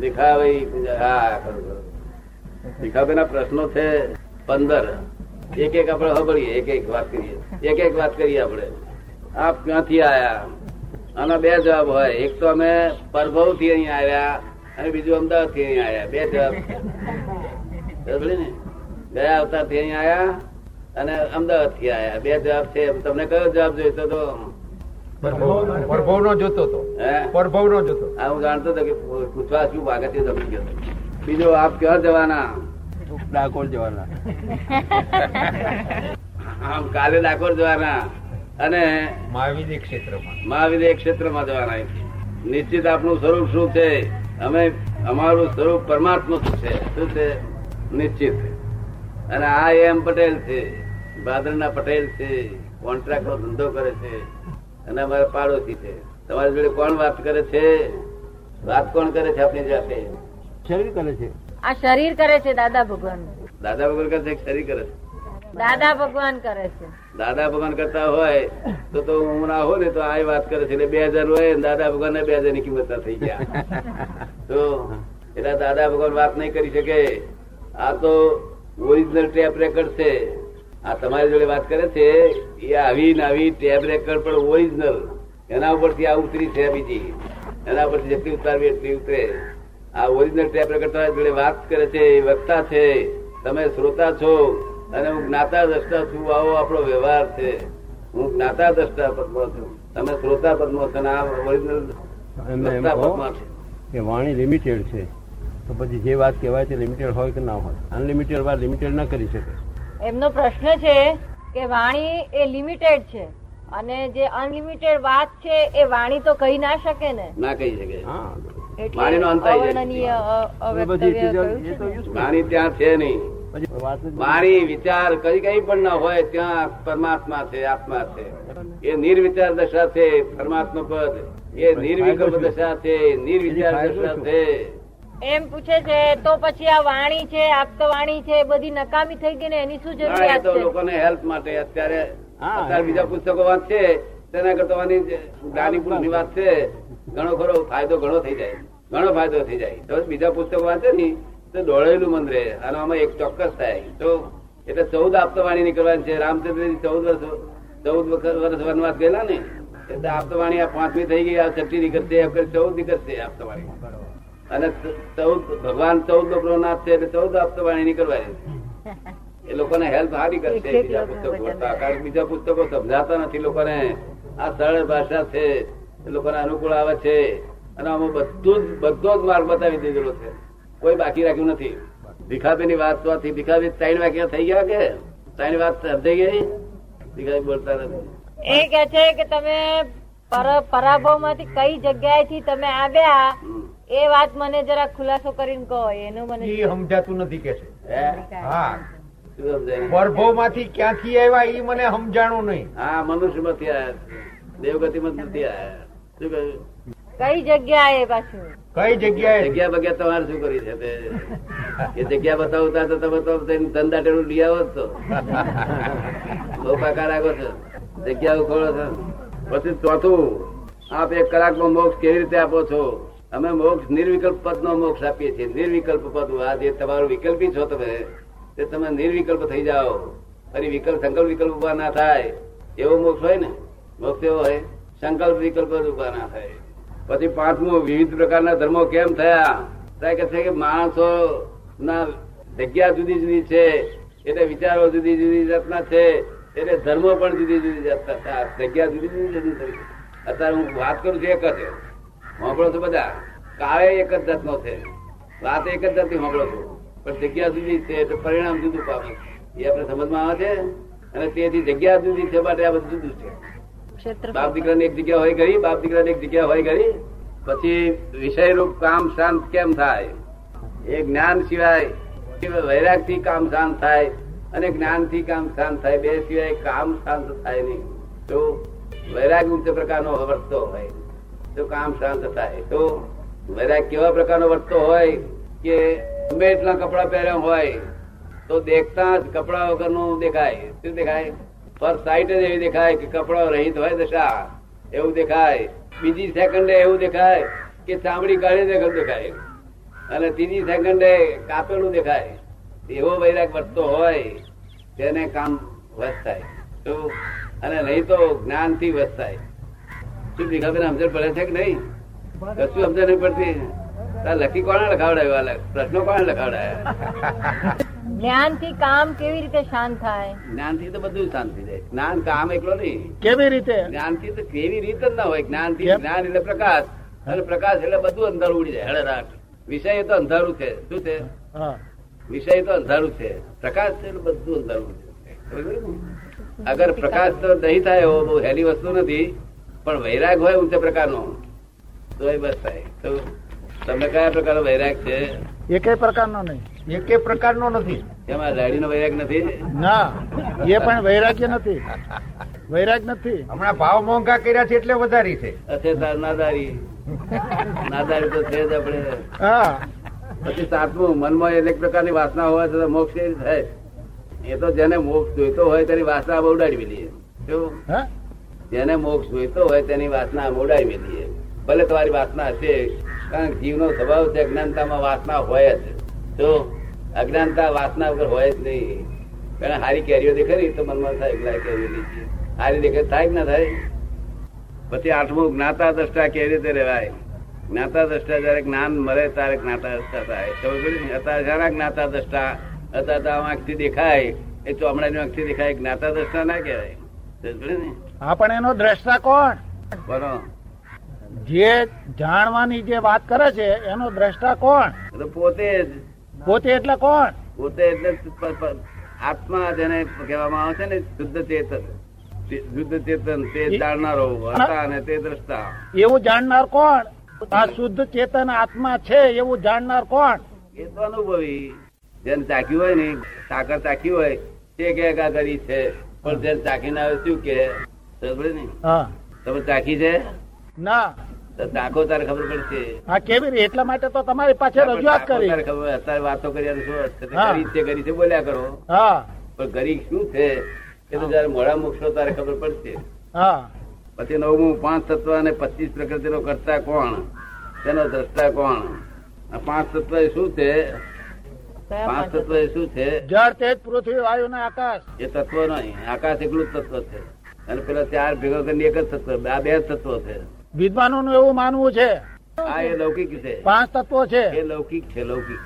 ભીખાભાઈ હા, ખરું. પ્રશ્નો છે પંદર. એક એક આપણે સાંભળીએ, એક એક વાત કરીએ. એક એક વાત કરીએ આપણે. આપ ક્યાંથી આયા? આના બે જવાબ હોય. એક તો અમે પરભવથી અહીં આવ્યા અને બીજું અમદાવાદથી અહીં આવ્યા. બે જવાબ. ને? ગયા અવતારથી અહીં આવ્યા અને અમદાવાદથી આવ્યા બે જવાબ છે. તમને કયો જવાબ જોઈતો તો પરભવ નો જોતો હતો પરભવ નો જોતો. આ હું જાણતો હતો કે પૂછવા શું વાગે તે સમજી ગયો બીજો આપ ક્યાં જવાના? ડાકોર જવાના. આમ કાલે ડાકોર જવાના. અને મહાવીર ક્ષેત્રમાં. મહાવીર ક્ષેત્રમાં જવાના. નિશ્ચિત આપનું સ્વરૂપ શું છે? અમે અમારું સ્વરૂપ પરમાત્મા શું છે? શું છે? નિશ્ચિત. અને આ એમ પટેલ છે. ભાદરના પટેલ છે. કોન્ટ્રાક્ટ નો ધંધો કરે છે. અને અમારા પાડોશી છે. તમારી જોડે કોણ વાત કરે છે? વાત કોણ કરે છે આપણી જાતે? શરીર કરે છે. આ શરીર કરે છે દાદા ભગવાન. દાદા ભગવાન કરે છે શરીર કરે છે. દાદા ભગવાન કરે છે. દાદા ભગવાન કરતા હોય તો તો હું ના હોય ને તો આ વાત કરે છે. એટલે બે હજાર હોય દાદા ભગવાન ને બે હજારની કિંમત ના થઈ ગયા. તો એટલે દાદા ભગવાન વાત નહીં કરી શકે. આ તો ઓરિજિનલ ટેપ રેકર્ડ છે. આ તમારી જોડે વાત કરે છે. એ આવી ને આવી ટેપ રેકર્ડ પણ ઓરિજિનલ. એના ઉપરથી આ ઉતરી છે બીજી. એના પરથી જેટલી ઉતારવી એટલી ઉતરે. આ ઓરિજિનલ ટેપ રેકર્ડ તમારી જોડે વાત કરે છે એ વક્તા છે. તમે શ્રોતા છો અને હું જ્ઞાતા દ્રષ્ટા છું આવો આપણો વ્યવહાર છે. હું જ્ઞાતા દ્રષ્ટા પદ્મ છું. તમે શ્રોતા પદ્મ છો આ ઓરિજિનલ છે. કે વાણી લિમિટેડ છે. તો પછી જે વાત કહેવાય તે લિમિટેડ હોય કે ના હોય. અનલિમિટેડ વાત લિમિટેડ ના કરી શકે. એમનો પ્રશ્ન છે કે વાણી એ લિમિટેડ છે. અને જે અનલિમિટેડ વાત છે એ વાણી તો કહી ના શકે ને. ના કહી શકે. વાણી ત્યાં છે નહીં. વાણી વિચાર કઈ કઈ પણ ના હોય ત્યાં પરમાત્મા છે આત્મા છે. એ નિર્વિચાર દશા છે પરમાત્મા પદ. એ નિર્વિકલ્પ દશા છે નિર્વિચાર દશા છે. એમ પૂછે છે તો પછી આ વાણી છે આપતો વાણી છે બધી નકામી થઈ ગઈ ને એની શું જરૂરિયાત છે? લોકોને હેલ્પ માટે અત્યારે અત્યારે બીજા પુસ્તકો વાંચશે તેના કરતા વાની જ્ઞાની પુરુષની વાત છે ઘણો ખરો ફાયદો ઘણો થઈ જાય. ઘણો ફાયદો થઈ જાય. તો બીજા પુસ્તકો વાંચે ને તો દોડેલું મન રહે અને આમાં એક ચોક્કસ થાય. તો એટલે ચૌદ આપતવાણી નીકળવાની છે રામચંદ્રજી ચૌદ વર્ષ ચૌદ વખત વર્ષ વનવાસ ગયેલા ને એટલે આપતવાણી આ પાંચમી થઈ ગઈ આ છઠ્ઠી નીકળશે એમ કરી ચૌદ નીકળશે આપતવાણી અને ચૌદ ભગવાન ચૌદ લોકો નાથ છે એટલે ચૌદ આપતવાણી નીકળવાની એ લોકોને હેલ્પ સારી કરશે બીજા પુસ્તકો. કારણ બીજા પુસ્તકો સમજાતા નથી લોકોને. આ સરળ ભાષા છે. એ લોકોને અનુકૂળ આવે છે. અને આમાં બધું જ બધો જ માર્ગ બતાવી દીધેલો છે. કોઈ બાકી રાખ્યું નથી. ભીખાબેનની વાત તો ભીખાબેન ત્રણ વાગ્યા થઈ ગયા કે? ત્રણ વાત સમજાઈ ગઈ? ભીખાબેન બોલતા નથી. એ કે છે કે તમે પરાભવમાંથી કઈ જગ્યાએથી તમે આવ્યા. એ વાત મને જરા ખુલાસો કરીને કહો એનું મને સમજાતું નથી કે છે. હા? શું માંથી ક્યાંથી આવ્યા એ મને સમજાણું નહીં. હા મનુષ્યમાંથી આયા દેવગતિ માં નથી આયા. શું કહ્યું? કઈ જગ્યાએ પાછું? કઈ જગ્યાએ? જગ્યા બગ્યા તમારે શું કરી છે તે? એ જગ્યા બતાવતા તો તમે તો ધંધા ટેલું લઈ આવો તો બહુ પાકા રાખો છો. જગ્યા ઉખોળો છો. પછી ચોથું આપ એક કલાકનો મોક્ષ કેવી રીતે આપો છો? અમે મોક્ષ, નિર્વિકલ્પ પદ નો મોક્ષ આપીએ છીએ. નિર્વિકલ્પ પદ આ જે તમારું વિકલ્પી છો તમે, તે તમે નિર્વિકલ્પ થઈ જાઓ. ફરી વિકલ્પ, સંકલ્પ વિકલ્પ ઊભા ના થાય. એવો મોક્ષ હોય ને? મોક્ષ એવો હોય. સંકલ્પ વિકલ્પ જ ઊભા ના થાય. પછી પાંચમું, વિવિધ પ્રકારના ધર્મો કેમ થયા? ત્યાં કે છે કે માણસો ના જગ્યા જુદી જુદી છે, એટલે વિચારો જુદી જુદી જાતના છે, એટલે ધર્મો પણ જુદી જુદી જાતના જગ્યા જુદી જુદી જુદી અત્યારે હું વાત કરું છું એક જ. છે સાંભળો છો બધા? કાળે એક જ જાતનો છે. વાત એક જ જાતની હોંભળો છો. પણ જગ્યા જુદી છે એટલે પરિણામ જુદું પામે એ આપણે સમજમાં આવે છે? અને તેથી જગ્યા જુદી છે માટે આ બધું જુદું છે. બાપ દીકરા એક જગ્યા હોય ગઈ બાપ દીકરા એક જગ્યા હોય ગઈ પછી વિષય રૂપ કામ શાંત કેમ થાય? એ જ્ઞાન સિવાય વૈરાગથી કામ શાંત થાય અને જ્ઞાનથી કામ શાંત થાય. બે સિવાય કામ શાંત થાય નહીં. તો વૈરાગ ઉચ્ચ પ્રકારનો વર્તતો હોય. તો કામ શાંત થાય. તો વૈરાગ કેવા પ્રકારનો વર્તતો હોય કે ગમે એટલા કપડા પહેર્યા હોય, તો દેખતા જ કપડા વગરનું દેખાય. શું દેખાય? પર સાઈટ જ એવી દેખાય કે કપડા રહીત હોય દશા. એવું દેખાય. બીજી સેકન્ડે એવું દેખાય કે ચામડી કાઢી દેખલ દેખાય. અને ત્રીજી સેકન્ડે કાપેલું દેખાય. એવો વૈરાગ વધતો હોય, તેને કામ વસ થાય? અને નહીં તો જ્ઞાનથી વસ થાય. શું ભીખાબેન સમજણ પડે છે કે નહીં? કશું સમજણ નહીં પડતી. લખી કોને લખાવડાવ્યો પ્રશ્નો કોને લખાવડાયા? જ્ઞાનથી કામ કેવી રીતે શાંત થાય? જ્ઞાનથી તો બધું શાંત થઈ જાય. જ્ઞાન કામ એકલો નહીં. કેવી રીતે? જ્ઞાનથી તો કેવી રીતે ના હોય. જ્ઞાનથી જ્ઞાન એટલે પ્રકાશ. અને પ્રકાશ એટલે બધું અંધારું ઉડી જાય. હળરાટ વિષય તો અંધારું છે. શું છે? વિષય તો અંધારું છે. પ્રકાશ છે એટલે બધું અંધારું છે? અગર પ્રકાશ તો નહીં થાય એવો બહુ હેલી વસ્તુ નથી. પણ વૈરાગ હોય ઊંચા પ્રકારનો. તો એ બસ થાય. તો તમને કયા પ્રકારનો વૈરાગ છે? એકેય પ્રકારનો નહીં. એકે પ્રકારનો નથી. એમાં લાડીનો વૈરાગ નથી? ના એ પણ વૈરાગ્ય નથી. વૈરાગ નથી. હમણાં ભાવ મોંઘા કર્યા છે એટલે વધારી છે. અછે તાર નાદારી. નાદારી તો છે જ આપણે. હા. પછી સાતમું મનમાં અનેક પ્રકારની વાસના હોય તો મોક્ષ કેવી થાય? એ તો જેને મોક્ષ જોઈતો હોય તેની વાસના મેલીએ શું હા. જેને મોક્ષ જોઈતો હોય તેની વાસના મોડાવી મેલીએ ભલે તમારી વાસના હશે કારણ જીવનો સ્વભાવ છે, અજ્ઞાનતામાં વાસના હોય જ. તો અજ્ઞાનતા વાસના વગર હોય જ નહીં. કારણ હારી કેરીઓ દેખાય તો મનમાં થાય એકલા કેરીઓ લઈ હારી દેખાય થાય ના થાય? પછી આઠમું જ્ઞાતા દ્રષ્ટા કેવી રીતે રહેવાય? જ્ઞાતા દ્રષ્ટા જયારે જ્ઞાન મળે, ત્યારે જ્ઞાતા દ્રષ્ટા થાય. ખબર અત્યારે જરા જ્ઞાતા દ્રષ્ટા અત્યારે આંખથી દેખાય. એ ચોમડાની આંખથી દેખાય. જ્ઞાતા દ્રષ્ટા ના કહેવાય. ને? હા પણ એનો દ્રષ્ટા કોણ? જે જાણવાની જે વાત કરે છે એનો દ્રષ્ટા કોણ? પોતે જ. પોતે એટલે કોણ? પોતે એટલે આત્મા જેને કહેવામાં આવે છે ને શુદ્ધ ચેતન. શુદ્ધ ચેતન તે જાણનારો હતા અને તે દ્રષ્ટા. એવું જાણનાર કોણ? આ શુદ્ધ ચેતન આત્મા છે એવું જાણનાર કોણ? એ તો અનુભવી. જેને ચાખ્યું હોય ને સાકર ચાખ્યું હોય તે કે કરી છે. પણ જેને ચાખી ના આવે શું કે તમે ચાખી છે? ના. દાખો તારે ખબર પડશે. હા કેવી રીતે? એટલા માટે તો તમારી પાસે રજૂઆત કરી. ખબર અત્યારે વાતો કર્યા શું છે? કરી છે કરી છે બોલ્યા કરો. હા. પણ ગરીબ શું છે? એ તો જયારે મોડા મૂકશો તારે ખબર પડશે. હા. પછી નવમું પાંચ તત્વ અને પચીસ પ્રકૃતિનો કરતા કોણ? તેનો દ્રષ્ટા કોણ? આ પાંચ તત્વ એ શું છે? પાંચ પાંચ તત્વ એ શું છે? જળ તેજ પૃથ્વી વાયુ ને આકાશ. એ તત્વ નહીં આકાશ એકલું જ તત્વ છે. અને પેલા ચાર ભેગા કરીને એક જ તત્વ આ બે તત્વો છે. વિદ્વાનો નું એવું માનવું છે. આ એ લૌકિક છે. પાંચ તત્વો છે. એ લૌકિક છે લૌકિક.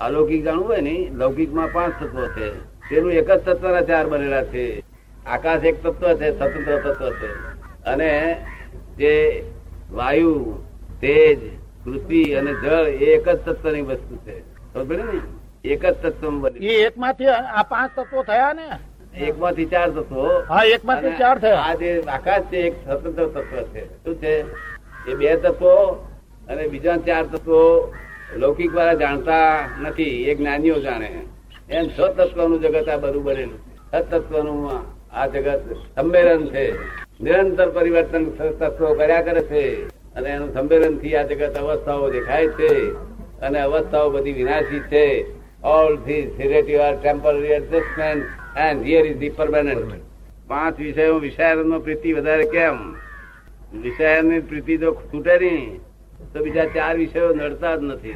અલૌકિક જાણવું હોય ને લૌકિકમાં પાંચ તત્વો છે. તેનું એક જ તત્વના ચાર બનેલા છે. આકાશ એક તત્વ છે સ્વતંત્ર તત્વ છે. અને જે વાયુ તેજ પૃથ્વી અને જળ એ એક જ તત્વની વસ્તુ છે. ખબર ને? એક જ તત્વ બની. એ એકમાંથી આ પાંચ તત્વો થયા ને? એકમાંથી ચાર તત્વો હા એક માંથી ચાર થયા. આ જે આકાશ છે એક સ્વતંત્ર તત્વ છે. શું છે? એ બે તત્વો અને બીજા ચાર તત્વો લૌકિક વાળા જાણતા નથી એ જ્ઞાનીઓ જાણે. એમ છ તત્વનું જગત આ બધું બનેલું છે. છ તત્વનું આ જગત સંમેલન છે. નિરંતર પરિવર્તન તત્વો કર્યા કરે છે. અને એનું સંમેલનથી આ જગત અવસ્થાઓ દેખાય છે. અને અવસ્થાઓ બધી વિનાશી છે. All these relative are temporary adjustment and here is the permanent પાંચ વિષયો વિષયાનંદમાં પ્રીતિ વધારે કેમ? વિષયાની પ્રીતિ તો તૂટે નહીં તો બીજા ચાર વિષયો નડતા જ નથી.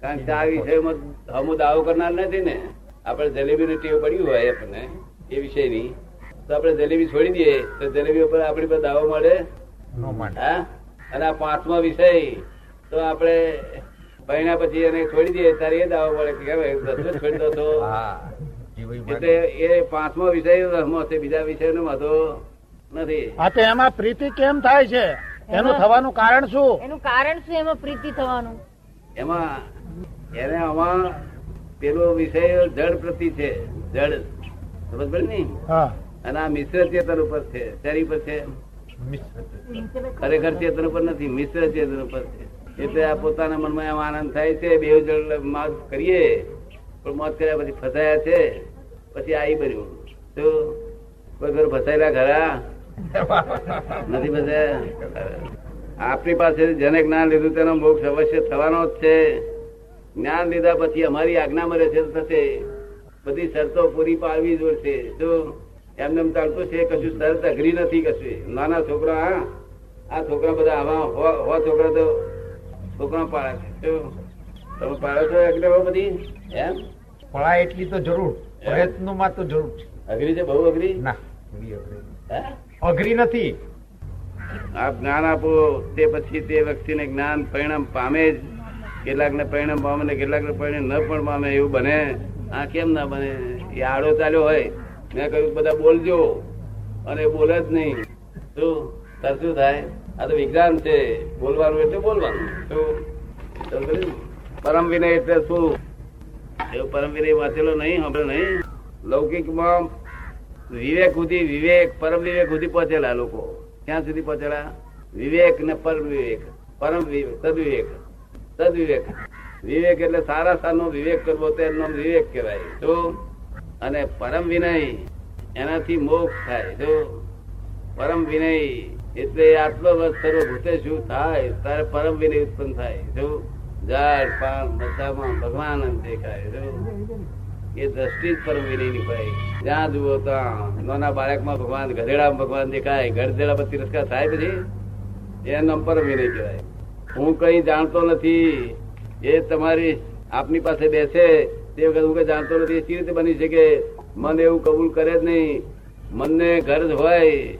કારણ કે ચાર વિષયોમાં હમુ દાવો કરનાર નથી ને. આપણે જલેબીની ટેવ પડ્યું હોય આપણને એ વિષયની. તો આપણે જલેબી છોડી દઈએ તો જલેબી ઉપર આપણી પર દાવો મળે? હા? અને આ પાંચમો વિષય તો આપણે ભણ્યા પછી એને છોડી દઈએ ત્યારે એ દાવો મળે કે છોડી દો તો. એટલે. એ પાંચમો વિષય રહમો છે બીજા વિષયનો વાંધો નથી. હા તો એમાં પ્રીતિ કેમ થાય છે? એનું થવાનું કારણ શું? એનું કારણ શું? એમાં પ્રીતિ થવાનું. એમાં એને આમાં પેલો વિષય જડ પ્રતિ છે જડ. સમજ પડે ને? અને આ મિશ્ર ચેતન ઉપર છે. તેની પર છે? ખરેખર ચેતન ઉપર નથી મિશ્ર ચેતન ઉપર છે. એટલે આ પોતાના મનમાં એમ આનંદ થાય છે બે જળ કરીએ. પણ મોત કર્યા પછી ફસાયા છે, પછી આવી બન્યું તો કોઈ ઘર ફસાયેલા ખરા? નથી ફસાયા? આપણી પાસે જેને જ્ઞાન લીધું, તેનો મોક્ષ અવશ્ય થવાનો જ છે. જ્ઞાન લીધા પછી અમારી આજ્ઞામાં રહેશે થશે. બધી શરતો પૂરી પાડવી જોડશે જો એમને એમ ચાલતું છે, કશું શરત અઘરી નથી કશું. નાના છોકરા આ છોકરા બધા આવા હો છોકરા તો છોકરા પાડે છે. તમે પાડો છો અગ્નિઓ બધી? એમ? પળાય એટલી તો જરૂર. પ્રયત્નોમાં તો જરૂર છે. અઘરી છે? બહુ અઘરી? ના અઘરી નથી. આપ જ્ઞાન આપો તે પછી તે વ્યક્તિને જ્ઞાન પરિણામ પામે જ. કેટલાકને પરિણામ પામે ને કેટલાકને પરિણામ ન પણ પામે એવું બને. આ કેમ ના બને? એ આડો ચાલ્યો હોય. મેં કહ્યું બધા બોલજો. અને બોલે જ નહીં. શું? તાર શું થાય? આ તો વિજ્ઞાન છે. બોલવાનું એટલે બોલવાનું. શું? પરમ વિનય એટલે શું? એવું પરમ વાંચેલો નહીં, સાંભળ્યો નહીં. લૌકિકમાં વિવેક સુધી વિવેક, પરમ વિવેક સુધી પહોંચેલા લોકો. ક્યાં સુધી પહોંચેલા? વિવેક ને પરમ વિવેક. પરમ વિવેક, સદવિવેક. સદવિવેક. વિવેક એટલે સારા સારનો વિવેક કરવો તેનો વિવેક કહેવાય. તો અને પરમ વિનય એનાથી મોક્ષ થાય. જો? પરમ વિનય એટલે આત્મવત સર્વભૂતે શું થાય? તારે પરમ વિનય ઉત્પન્ન થાય. જો? ઝાડ પાન બધામાં ભગવાન જ દેખાય એ દ્રષ્ટિ જ પરમ વિનય ભાઈ જ્યાં જુઓ ત્યાં નાના બાળકમાં ભગવાન, ગધેડામાં ભગવાન દેખાય, ગધેડા પર તિરસ્કાર થાય પછી એ નામ પરમ વિનય કહેવાય. હું કઈ જાણતો નથી. એ તમારી આપની પાસે બેસે, તે વખત હું કઈ જાણતો નથી. એ રીતે બની શકે? મન એવું કબૂલ કરે જ નહીં. મનને ગરજ હોય.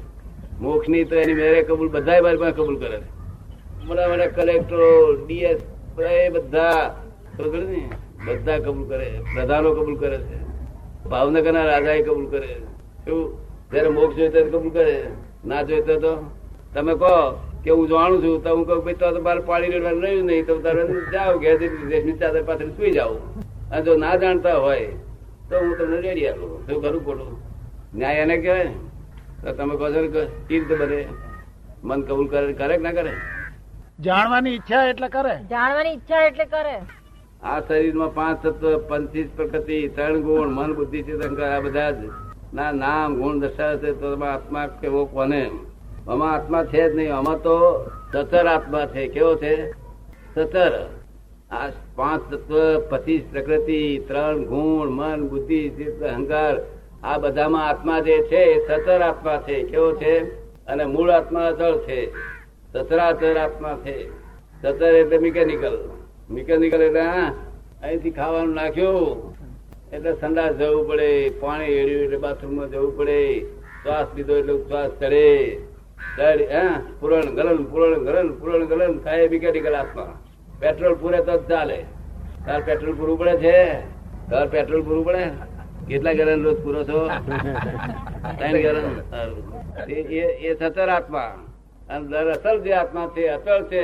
મોક્ષની તો એની મેરે કબૂલ બધા મારી પાસે કબૂલ કરે મોટા મોટા કલેક્ટરો ડીએસ એ બધા બધા કબૂલ કરે પ્રધાનો કબૂલ કરે છે. ભાવનગરના રાજા એ કબૂલ કરે શું જયારે મોક્ષ જોઈતો કબૂલ કરે ના જોઈતો તો તમે કહો કે હું જાણું છું, તો હું કહું ભાઈ તો બાર રેડવાનું રહ્યું નહીં. તો તારે જાઓ ઘેર રેશમી ચાદર પાછળ સુઈ જાઓ. અને જો ના જાણતા હોય, તો હું તમને રેડી આપું. શું કરું ખોટું? ન્યાય એને કહેવાય તો તમે કહો છો ને કે કેવી રીતે બને મન કબૂલ કરે કરે કે ના કરે? જાણવાની ઈચ્છા એટલે કરે. જાણવાની ઈચ્છા એટલે કરે. આ શરીરમાં પાંચ તત્વ પંચીસ પ્રકૃતિ ત્રણ ગુણ મન બુદ્ધિ ચિત્ત આ બધા જ. ના નામ ગુણ દર્શાવે છે તો આત્મા કેવો કોને? આમાં આત્મા છે જ નહીં આમાં તો સતર આત્મા છે. કેવો છે? સતર આ પાંચ તત્વ પચીસ પ્રકૃતિ ત્રણ ગુણ મન બુદ્ધિ ચિત્ત અહંકાર આ બધામાં આત્મા જે છે એ સતર આત્મા છે. કેવો છે? અને મૂળ આત્મા અચળ છે. સતરાચર આત્મા છે. સતર એટલે મિકેનિકલ. મિકેનિકલ એટલે અહીંથી ખાવાનું નાખ્યું. એટલે સંડાસ જવું પડે, પાણી એડ્યું એટલે બાથરૂમમાં જવું પડે. શ્વાસ લીધો એટલે શ્વાસ ચડે. હા? પુરણ, ગલન પુરણ ગલન પુરણ, ગલન થાય મિકેનિકલ આત્મા. પેટ્રોલ પૂરે તો જ ચાલે. તાર પેટ્રોલ પૂરું પડે છે? તાર પેટ્રોલ પૂરું પડે? કેટલા ગેલન રોજ પૂરો છો ત્રણ ગેલન એ સતર આત્મા. અને દર અસલ જે આત્મા છે અચળ છે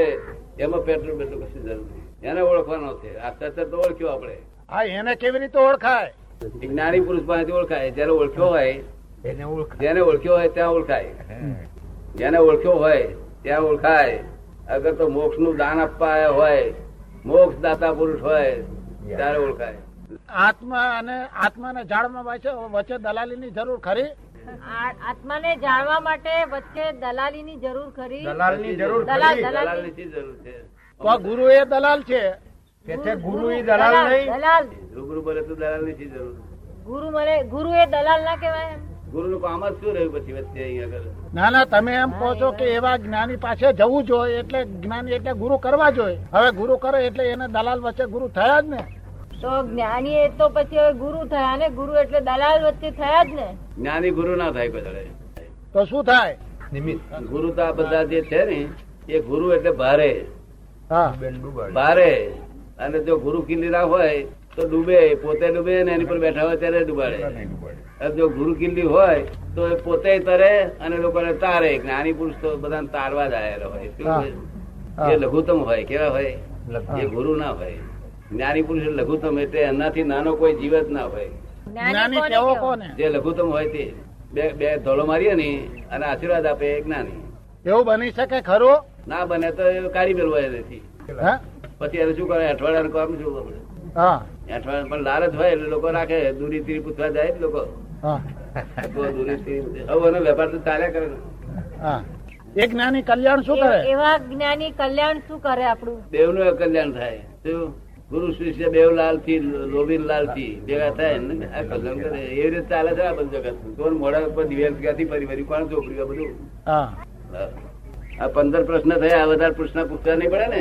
એમાં પેટ્રોલ બેટ્રોલ કશું જરૂર નહીં એને ઓળખવાનો છે. આ સતર તો ઓળખ્યો આપણે. હા એને કેવી રીતે ઓળખાય? જ્ઞાની પુરુષ પાસેથી ઓળખાય. જયારે ઓળખ્યો હોય એને ઓળખ. જેને ઓળખ્યો હોય ત્યાં ઓળખાય. જેને ઓળખ્યો હોય ત્યાં ઓળખાય. અગર તો મોક્ષનું દાન આપવા હોય મોક્ષ દાતા પુરુષ હોય ત્યારે ઓળખાય. આત્મા અને આત્માને જાણવા વચ્ચે વચ્ચે દલાલીની જરૂર ખરી? આત્માને જાણવા માટે વચ્ચે દલાલીની જરૂર ખરી. દલાલની જરૂર દલાલ, ખરી. દલાલ. દલાલની જરૂર છે. તો ગુરુ એ દલાલ છે. કે છે ગુરુ એ દલાલ નહીં? દલાલ. રૂબરૂ બોલે તો દલાલની જરૂર. ગુરુ મને ગુરુ એ દલાલ ના કહેવાય ગુરુ નું કામ જ શું રહ્યું પછી વચ્ચે અહીંયા ના ના તમે એમ કહો છો કે એવા જ્ઞાની પાસે જવું જોઈએ એટલે જ્ઞાની એટલે ગુરુ કરવા જોઈએ. હવે ગુરુ કરે એટલે એને દલાલ વચ્ચે ગુરુ થયા જ ને. તો જ્ઞાની એ તો પછી હવે ગુરુ થયા ને? ગુરુ એટલે દલાલ વચ્ચે થયા જ ને? જ્ઞાની ગુરુ ના થાય બધા તો શું થાય? નિમિત્ત. ગુરુ તો આ બધા જે છે ને એ ગુરુ એટલે ભારે. હા. બેન ડૂબાડી ભારે. અને જો ગુરુ કિલ્લી ના હોય તો ડૂબે. પોતે ડૂબે ને એની પર બેઠા હોય ત્યારે ડૂબાડે. અને જો ગુરુ કિલ્લી હોય તો એ પોતે તરે અને લોકોને તારે. જ્ઞાની પુરુષ તો બધાને તારવા જ હોય. હોય? એ લઘુત્તમ હોય કેવા હોય? એ ગુરુ ના હોય. જ્ઞાની પુરુષ લઘુત્તમ એટલે એનાથી નાનો કોઈ જીવ જ ના હોય. જે લઘુત્તમ હોય તે. બે બે ધોલો મારીએ ને અને આશીર્વાદ આપે એ જ્ઞાની. એવું બની શકે ખરું? ના બને તો એ કાઢી મેળવો એનાથી. હા? પછી એને શું કરે? અઠવાડિયાનું કામ શું કરે અઠવાડિયા પણ લાલચ હોય એટલે લોકો રાખે. દૂરી તીરી પૂછવા જાય લોકો. દૂરી વેપાર તો ચાલ્યા કરે હા. એ જ્ઞાની કલ્યાણ શું કરે? એવા જ્ઞાની કલ્યાણ શું કરે આપણું? બેવનું કલ્યાણ થાય. શું? ગુરુ શિષ્ય બેવ લાલથી લોભી લાલથી ભેગા થાય ને આ કલ્યાણ કરે એવી રીતે ચાલે છે આ બધું જગત. કોણ મોઢા ઉપર દિવેલ ક્યાંથી ફરી કોણ ચોપડી બધું? આ પંદર પ્રશ્ન થયા આ વધારે પ્રશ્ન પૂછતા નહીં પડે ને?